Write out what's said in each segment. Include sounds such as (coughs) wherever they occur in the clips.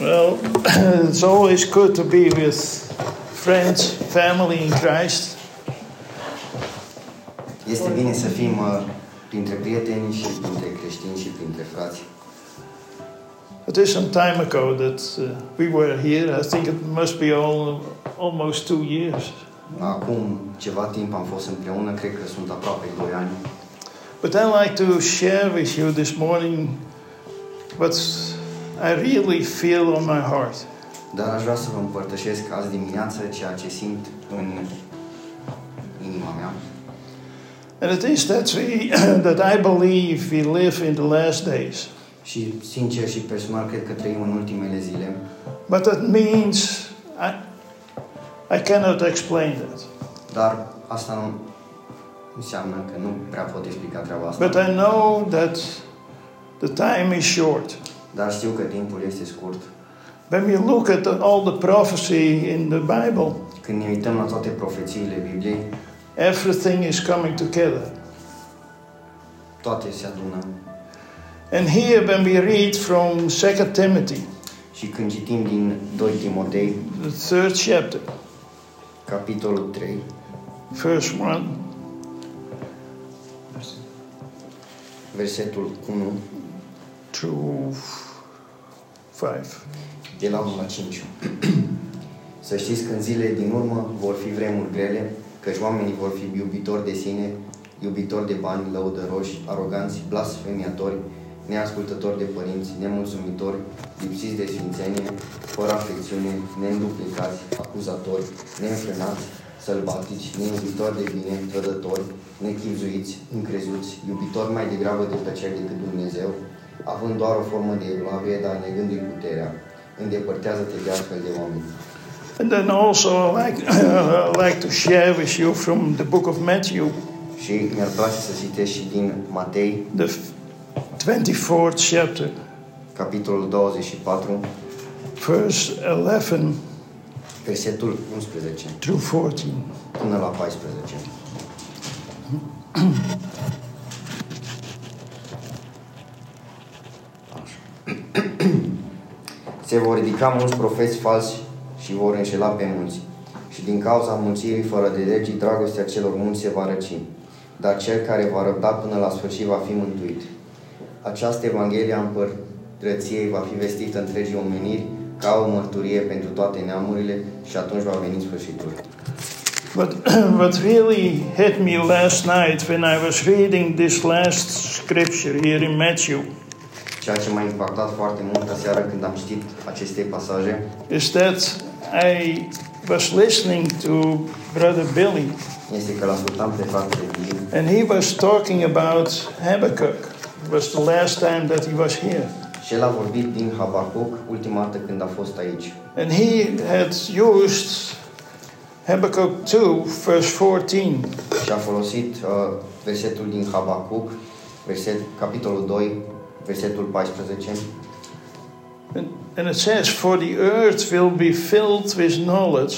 Well, (coughs) it's always good to be with friends, family in Christ. Este bine să fim uh, printre prieteni și printre creștini și printre frați. It is some time ago that uh, we were here. I think it must be all, almost two years. Acum ceva timp am fost împreună, cred că sunt aproape 2 ani. But I'd like to share with you this morning what I really feel on my heart. Dar aș vrea să vă împărtășesc azi dimineață ceea ce simt în inima mea. And it is that we (clears throat) that I believe we live in the last days. Și sincer și personal cred că trăim în ultimele zile, But that means I, I cannot explain that. dar asta nu înseamnă că nu prea pot explica treaba asta. But I know that the time is short. Dar știu că timpul este scurt. When we look at the, all the prophecy in the Bible, Când ne uităm la toate profețiile Bibliei, everything is coming together. toate se adună. And here, when we read from 2 Timothy, Și când citim din 2 Timotei, the third chapter, capitolul 3, verse 1 versetul 1, through 5. de la 1 la 5. (clears throat) Să știți că în zilele din urmă vor fi vremuri grele, căci oamenii vor fi iubitori de sine, iubitori de bani, lăudăroși, aroganți, blasfemiatori, neascultători de părinți, nemulțumitori, lipsiți de sfințenie, fără afecțiune, neînduplicați, acuzatori, neînfrânați, sălbatici, neiubitori de bine, trădători, nechipzuiți, încrezuți, iubitori mai degrabă de plăceri decât Dumnezeu, având doar o formă de evlavie, dar negându-i puterea. Îndepărtează-te de astfel de oameni. And then also, I like, I like to share with you from the book of Matthew, Și mi-ar place să citesc și din Matei, the 24th chapter, capitolul 24, verse 11 versetul 11 through 14. până la 14. Se vor ridica mulți profeți falsi și vor înșela pe mulți. Și din cauza mulțirii fără de legii, dragostea celor mulți se va răci. Dar cel care va răbda până la sfârșit va fi mântuit. Această Evanghelie a împărăției va fi vestită întregii omeniri ca o mărturie pentru toate neamurile și atunci va veni sfârșitul. But (clears throat) what really hit me last night when I was reading this last scripture here in Matthew Ceea ce m-a impactat foarte mult aseară când am citit aceste pasaje is that I was listening to Brother Billy, este că l-ascultam pe fratele Billy and he was talking about Habakkuk. It was the last time that he was here. și el a vorbit din Habacuc ultima dată când a fost aici. And he had used Habakkuk 2, verse 14. Și a folosit uh, versetul din Habacuc, verset, capitolul 2, versetul 14. And, and it says, For the earth will be filled with knowledge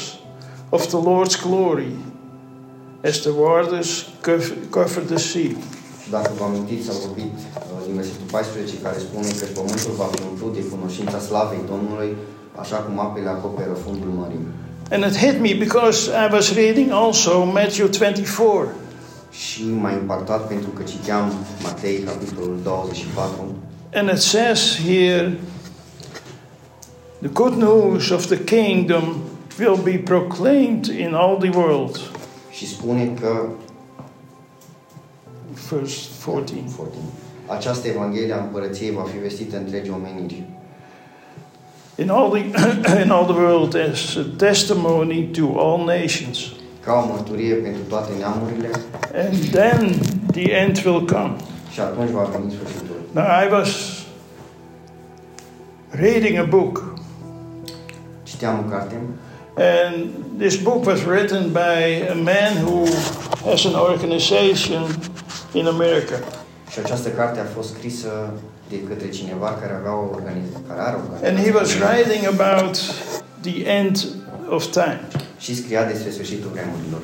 of the Lord's glory, as the waters cov- cover the sea. Și dacă vă amintiți, a vorbit uh, din versetul 14 care spune că pământul va fi umplut de cunoștința slavei Domnului, așa cum apele acoperă fundul mării. And it hit me because I was reading also Matthew 24. Și m-a impactat pentru că citeam Matei, capitolul 24, And it says here, the good news of the kingdom will be proclaimed in all the world. și spune că Verse 14. 14. Această Evanghelie a Împărăției va fi vestită întregi omeniri In all the, (clears throat) in all the world as a testimony to all nations. Ca o mărturie pentru toate neamurile And then the end will come. și atunci va veni sfârșitul. Now, I was reading a book, Citeam o carte and this book was written by a man who has an organization in America. și această carte a fost scrisă de către cineva care avea o organizație, care are o And organizație he was writing about the end of time. Și scria despre sfârșitul vremurilor.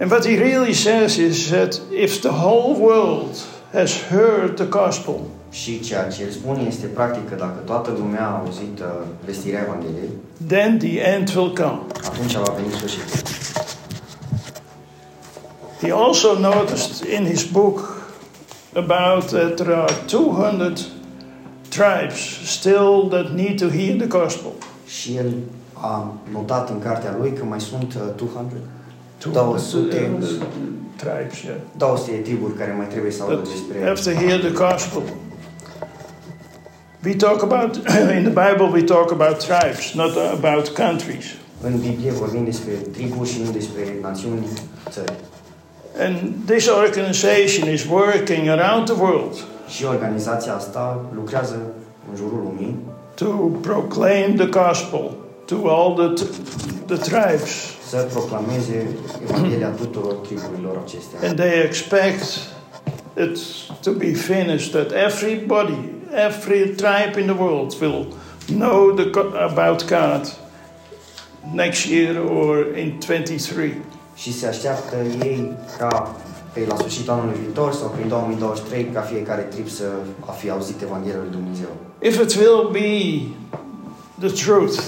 And what he really says is that if the whole world has heard the gospel, Și ceea ce el spune este practic că dacă toată lumea a auzit uh, vestirea Evangheliei, then the end will come. atunci va veni sfârșitul. He also noticed in his book about that there are 200 tribes still that need to hear the gospel. Și el a notat în cartea lui că mai sunt uh, 200, 200 200 uh, tribes, yeah. 200 de triburi care mai trebuie să audă That despre have to hear the gospel. We talk about, (coughs) in the Bible, we talk about tribes, not about countries. În Biblie vorbim despre triburi și nu despre națiuni, țări. And this organization is working around the world Și organizația asta lucrează în jurul lumii to proclaim the gospel to all the, the tribes. să proclameze Evanghelia tuturor triburilor acestea. And they expect it to be finished, that everybody, every tribe in the world will know the, about God next year or in 23. Și se așteaptă ei ca pe la sfârșitul anului viitor sau prin 2023 ca fiecare trib să a fi auzit Evanghelia lui Dumnezeu. If it will be the truth,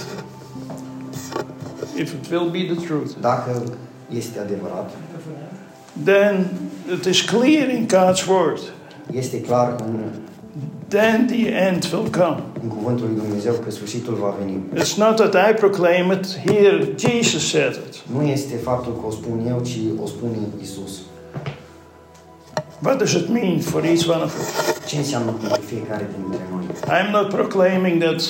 if it will be the truth, Dacă este adevărat, then it is clear in God's word. este clar în, Then the end will come. în cuvântul lui Dumnezeu că sfârșitul va veni. It's not that I proclaim it, here Jesus said it. Nu este faptul că o spun eu, ci o spune Isus. What does it mean for each one of us? Ce înseamnă pentru fiecare dintre noi? I'm not proclaiming that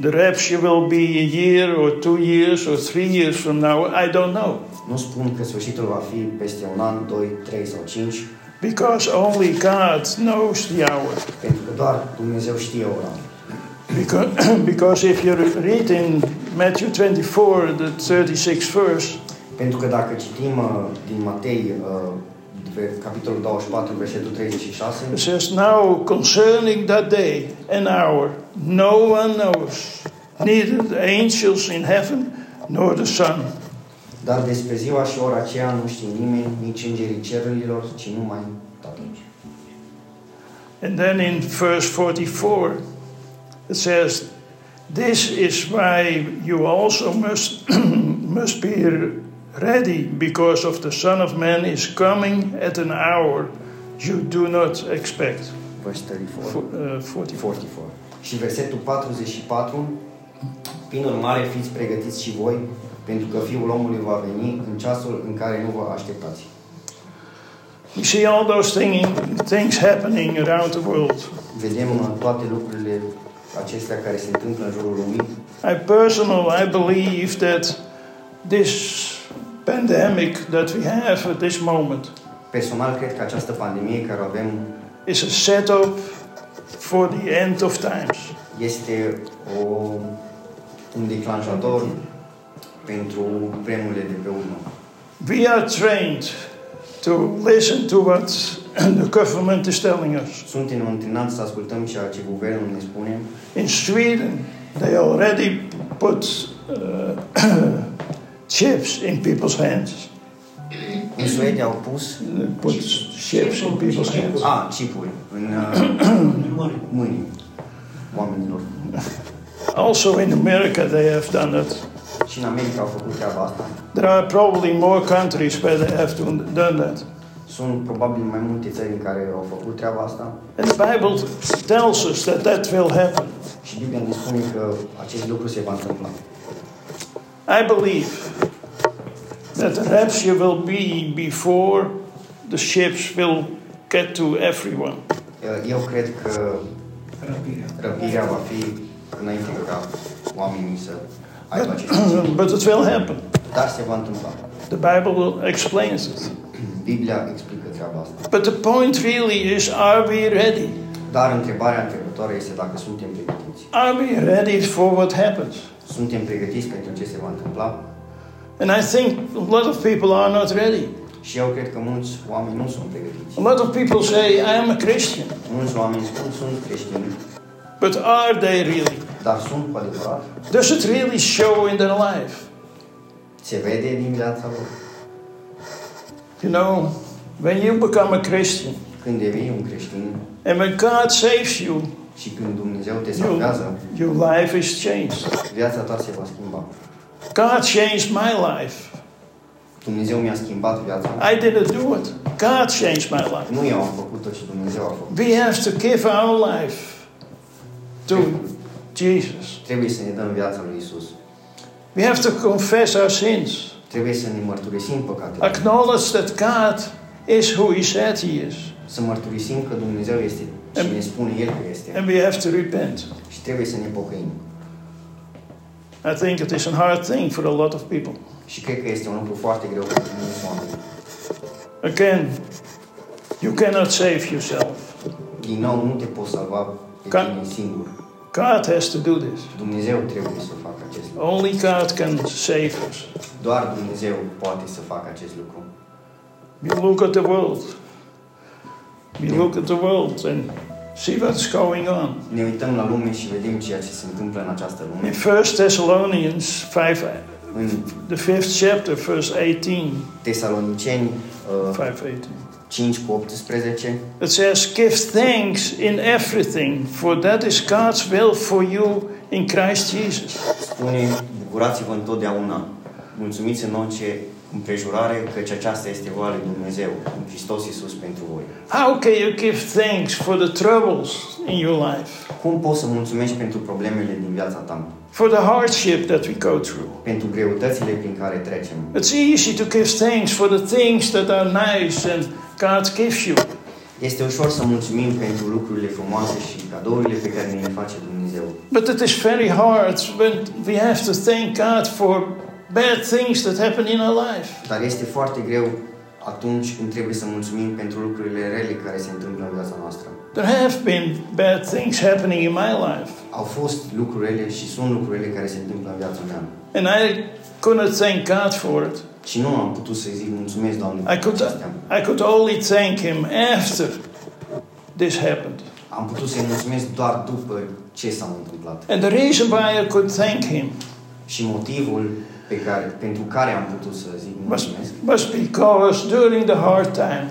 the rapture will be a year or two years or three years from now. I don't know. Nu spun că sfârșitul va fi peste un an, doi, trei sau cinci, Because only God knows the hour. pentru că doar Dumnezeu știe ora. Because, (clears throat) because if you read in Matthew 24, the 36th verse, Pentru că dacă citim uh, din Matei, uh, capitolul 24, versetul 36, it says, Now concerning that day and hour, no one knows, neither the angels in heaven nor the Son, dar despre ziua și ora aceea nu știe nimeni, nici îngerii cerurilor, ci numai Tatăl. And then in verse 44, it says, This is why you also must, (clears throat) must be ready, because of the Son of Man is coming at an hour you do not expect. Verse 34. Fo- uh, 44. 44. Și versetul 44, prin urmare fiți pregătiți și voi, pentru că Fiul omului va veni în ceasul în care nu vă așteptați. We see all those thing, things happening around the world. Vedem uh, toate lucrurile acestea care se întâmplă în jurul lumii. I personally, I believe that this pandemic that we have at this moment Personal, cred că această pandemie care o avem is a setup for the end of times. este o, un declanșator pentru vremurile de pe urmă. We are trained to listen to what (coughs) the government is telling us. Suntem antrenați să ascultăm ceea ce guvernul ne spune. In Sweden, they already put uh, (coughs) chips in people's hands. În Suedia au pus They put chips in people's hands. a, chipuri în uh, mâini oamenilor. Also in America, they have done it. Și în America au făcut treaba asta. There are probably more countries where they have done done that. Sunt probabil mai multe țări în care au făcut treaba asta And the Bible tells us that that will happen. și Biblia ne spune că acest lucru se va întâmpla. I believe that the rapture will be before the ships will get to everyone. Eu cred că răpirea va fi înainte ca oamenii să aibă acest (clears throat) but it will happen. Dar se va întâmpla. The Bible explains it. (clears throat) Biblia explică treaba asta. But the point really is are we ready? Dar întrebarea întrebătoare este dacă suntem pregătiți. Are we ready for what happens? Suntem pregătiți pentru ce se va întâmpla? And I think a lot of people are not ready. Și eu cred că mulți oameni nu sunt pregătiți. A lot of people say, I am a Christian. Mulți oameni spun sunt creștini, But are they really? dar sunt cu adevărat. Does it really show in their life? Se vede din viața lor. You know, when you become a Christian, când devii un creștin and when God saves you, și când Dumnezeu te your, salvează, your life is changed. viața ta se va schimba. God changed my life. Dumnezeu mi-a schimbat viața. I didn't do it. God changed my life. Nu eu am făcut-o, ci Dumnezeu a făcut. We have to give our life to Jesus. Trebuie să ne dăm viața lui Isus. We have to confess our sins. Trebuie să ne mărturisim păcatele. Acknowledge that God is who He said He is. Să mărturisim că Dumnezeu este cine spune El că este. And we have to repent. Și trebuie să ne pocăim. I think it is a hard thing for a lot of people. Și cred că este un lucru foarte greu pentru mulți oameni. Again, you cannot save yourself. Din nou, nu te poți salva pe Ca- tine singur. God has to do this. Dumnezeu trebuie să facă acest lucru. Only God can save us. Doar Dumnezeu poate să facă acest lucru. We look at the world. We look at the world and see what's going on. Ne uităm la lume și vedem ceea ce se întâmplă în această lume. In 1 Thessalonians 5, În the fifth chapter, verse 18, Tesaloniceni 5, uh, 18. 5 cu 18 It says, Give thanks in everything, for that is God's will for you in Christ Jesus. spune Bucurați-vă întotdeauna, mulțumiți în orice împrejurare, căci aceasta este voia lui Dumnezeu, în Hristos Iisus pentru voi. How can you give thanks for the troubles in your life, Cum poți să mulțumești pentru problemele din viața ta? for the hardship that we go through? Pentru greutățile prin care trecem. It's easy to give thanks for the things that are nice and God gives you. Este ușor să mulțumim pentru lucrurile frumoase și cadourile pe care ne le face Dumnezeu. But it is very hard when we have to thank God for bad things that happen in our life. Dar este foarte greu atunci când trebuie să mulțumim pentru lucrurile rele care se întâmplă în viața noastră. There have been bad things happening in my life, Au fost lucrurile și sunt lucrurile care se întâmplă în viața mea. and I couldn't thank God for it. Și nu am putut să zic mulțumesc, Doamne, I pentru could, acestea. I could only thank Him after this happened. Am putut să-i mulțumesc doar după ce s-a întâmplat. And the reason why I could thank Him Și motivul pe care, pentru care am putut să zic was, mulțumesc was because during the hard time,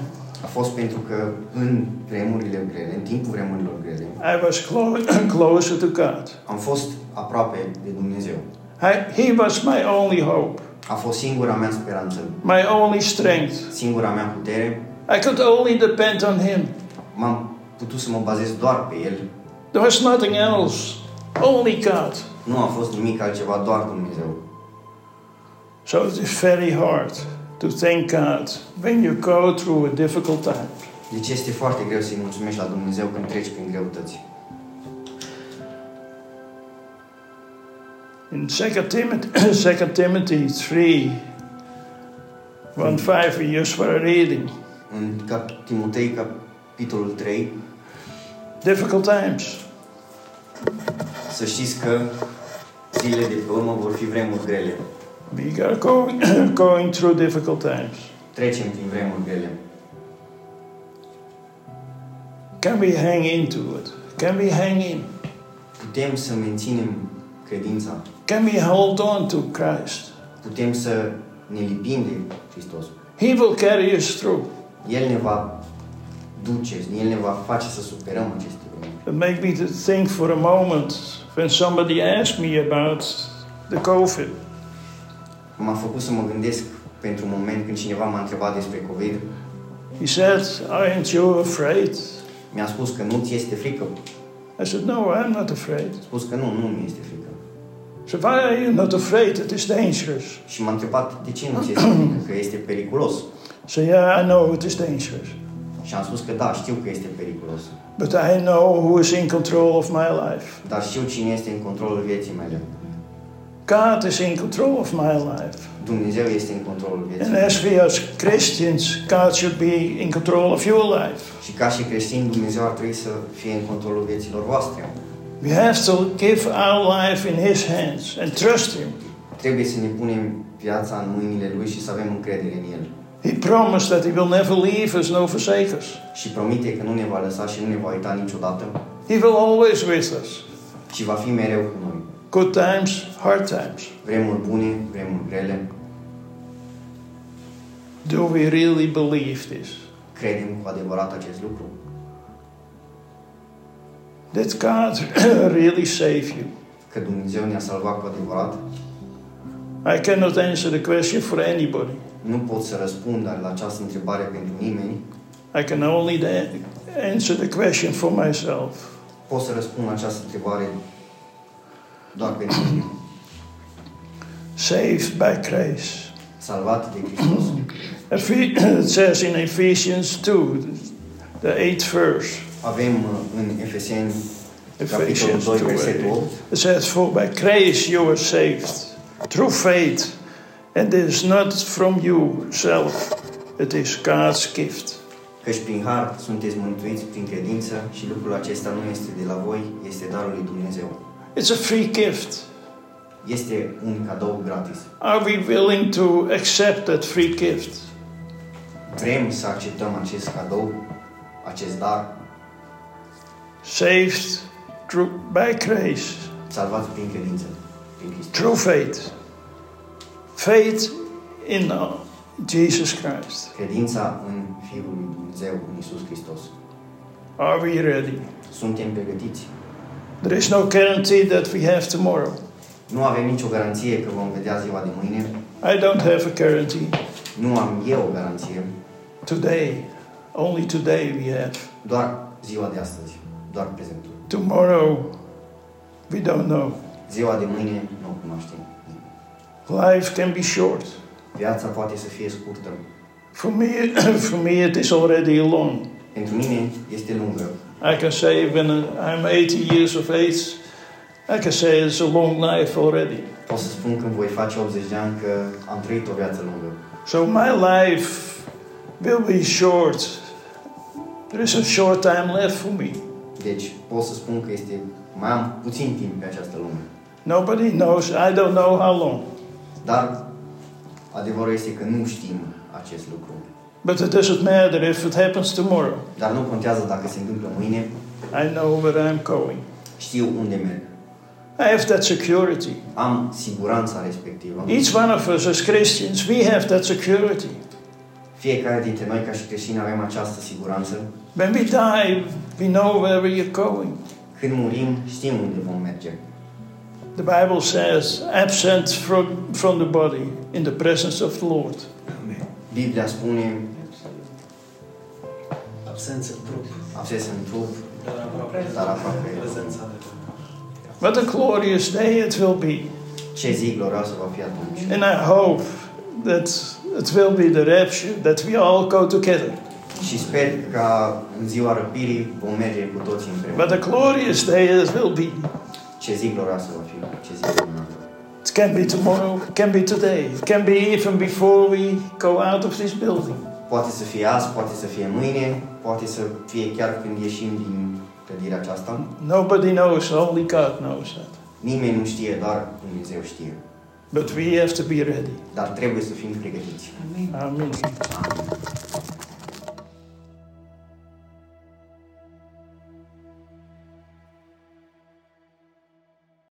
a fost pentru că în vremurile grele, în timpul vremurilor grele, I was clo- (clears throat) closer to God. am fost aproape de Dumnezeu. I, he was my only hope, A fost singura mea speranță, my only strength. singura mea putere. I could only depend on Him. M-am putut să mă bazez doar pe El. There was nothing else, only God. Nu a fost nimic altceva, doar Dumnezeu. So it is very hard to thank God when you go through a difficult time. Deci este foarte greu să-i mulțumești la Dumnezeu când treci prin greutăți. In 2 Timothy, 2 Timothy 3, 1 5, we use for a reading. În Cap- Timotei, capitolul 3, Difficult times. să știți că zilele de pe urmă vor fi vremuri grele. We are going, (coughs) going through difficult times. Trecem prin vremuri grele. Can we hang into it? Can we hang in? Putem să menținem credința. Can we hold on to Christ? Putem să ne lipim de Hristos. He will carry us through. El ne va duce, El ne va face să superăm aceste vremuri. It make me to think for a moment when somebody asked me about the COVID. M-a făcut să mă gândesc pentru un moment când cineva m-a întrebat despre COVID. He said, Aren't you afraid? Mi-a spus că nu ți este frică. I said, No, I'm not afraid. A spus că nu, nu mi este frică. So why are you not afraid? It is dangerous. Și m-a întrebat de ce nu ți este frică, că este periculos. So yeah, I know it is dangerous. Și am spus că da, știu că este periculos. But I know who is in control of my life. Dar știu cine este în controlul vieții mele. God is in control of my life. Dumnezeu este în controlul vieții And mele. as we as Christians, God should be in control of your life. Și ca și creștini, Dumnezeu ar trebui să fie în controlul vieților voastre. We have to give our life in His hands and trust Him. Trebuie să ne punem viața în mâinile Lui și să avem încredere în El. He promised that He will never leave us nor forsake us. Și promite că nu ne va lăsa și nu ne va uita niciodată He will always with us. și va fi mereu cu noi. Good times, hard times. Vremuri bune, vremuri grele. Do we really believe this? Credem cu adevărat acest lucru? Did God (coughs) really save you? Că Dumnezeu ne-a salvat cu adevărat? I cannot answer the question for anybody. Nu pot să răspund la această întrebare pentru nimeni. I can only da- answer the question for myself. Pot să răspund la această întrebare doar pentru mine. Saved by grace. Salvat de Hristos. Ephe- (coughs) It says in Ephesians 2, the eighth verse. Avem uh, în Efeseni, capitolul Ephesians 2, 2, versetul 8, It says, For by grace you are saved, through faith, and it is not from yourself, it is God's gift. Căci prin har sunteți mântuiți prin credință și lucrul acesta nu este de la voi, este darul lui Dumnezeu. It's a free gift. Este un cadou gratis. Are we willing to accept that free gift? Vrem să acceptăm acest cadou, acest dar, Saved through, by grace, salvați prin credință, prin Hristos. through faith. Faith in uh, Jesus Christ. Credința în Fiul lui Dumnezeu, în Isus Hristos. Are we ready? Suntem pregătiți. There is no guarantee that we have tomorrow. Nu avem nicio garanție că vom vedea ziua de mâine. I don't have a guarantee. Nu am eu o garanție, Today, only today we have. doar ziua de astăzi, doar prezentul. Tomorrow, we don't know. Ziua de mâine nu o cunoaștem. Life can be short. Viața poate să fie scurtă. For me, (coughs) for me, it is already long. Pentru mine este lungă. I can say when I'm 80 years of age, I can say it's a long life already. Pot să spun când voi face 80 de ani că am trăit o viață lungă. So my life will be short. There is a short time left for me. Deci pot să spun că este mai am puțin timp pe această lume. Nobody knows. I don't know how long. Dar adevărul este că nu știm acest lucru. But it doesn't matter if it happens tomorrow. Dar nu contează dacă se întâmplă mâine, I know where I'm going. știu unde merg. I have that security. Am siguranța respectivă. Each one of us as Christians, we have that security. Fiecare dintre noi ca și creștini avem această siguranță. When we die, we know where we are going. Când murim, știm unde vom merge. The Bible says, absent from, from the body in the presence of the Lord. Biblia spune, Absență în trup, abses în trup, dar aproape, dar aproape. prezența de What a glorious day it will be. Ce zi glorioasă va fi atunci. And I hope that it will be the rapture, that we all go together. Și sper ca în ziua răpirii vom merge cu toții împreună. But a glorious day it will be. Ce zi glorioasă va fi, ce zi minunată. It can be tomorrow, it can be today, it can be even before we go out of this building. Poate să fie azi, poate să fie mâine, poate să fie chiar când ieșim din clădirea aceasta. Nobody knows, only God knows that. Nimeni nu știe, doar Dumnezeu știe. But we have to be ready. Dar trebuie să fim pregătiți. Amen. Amin.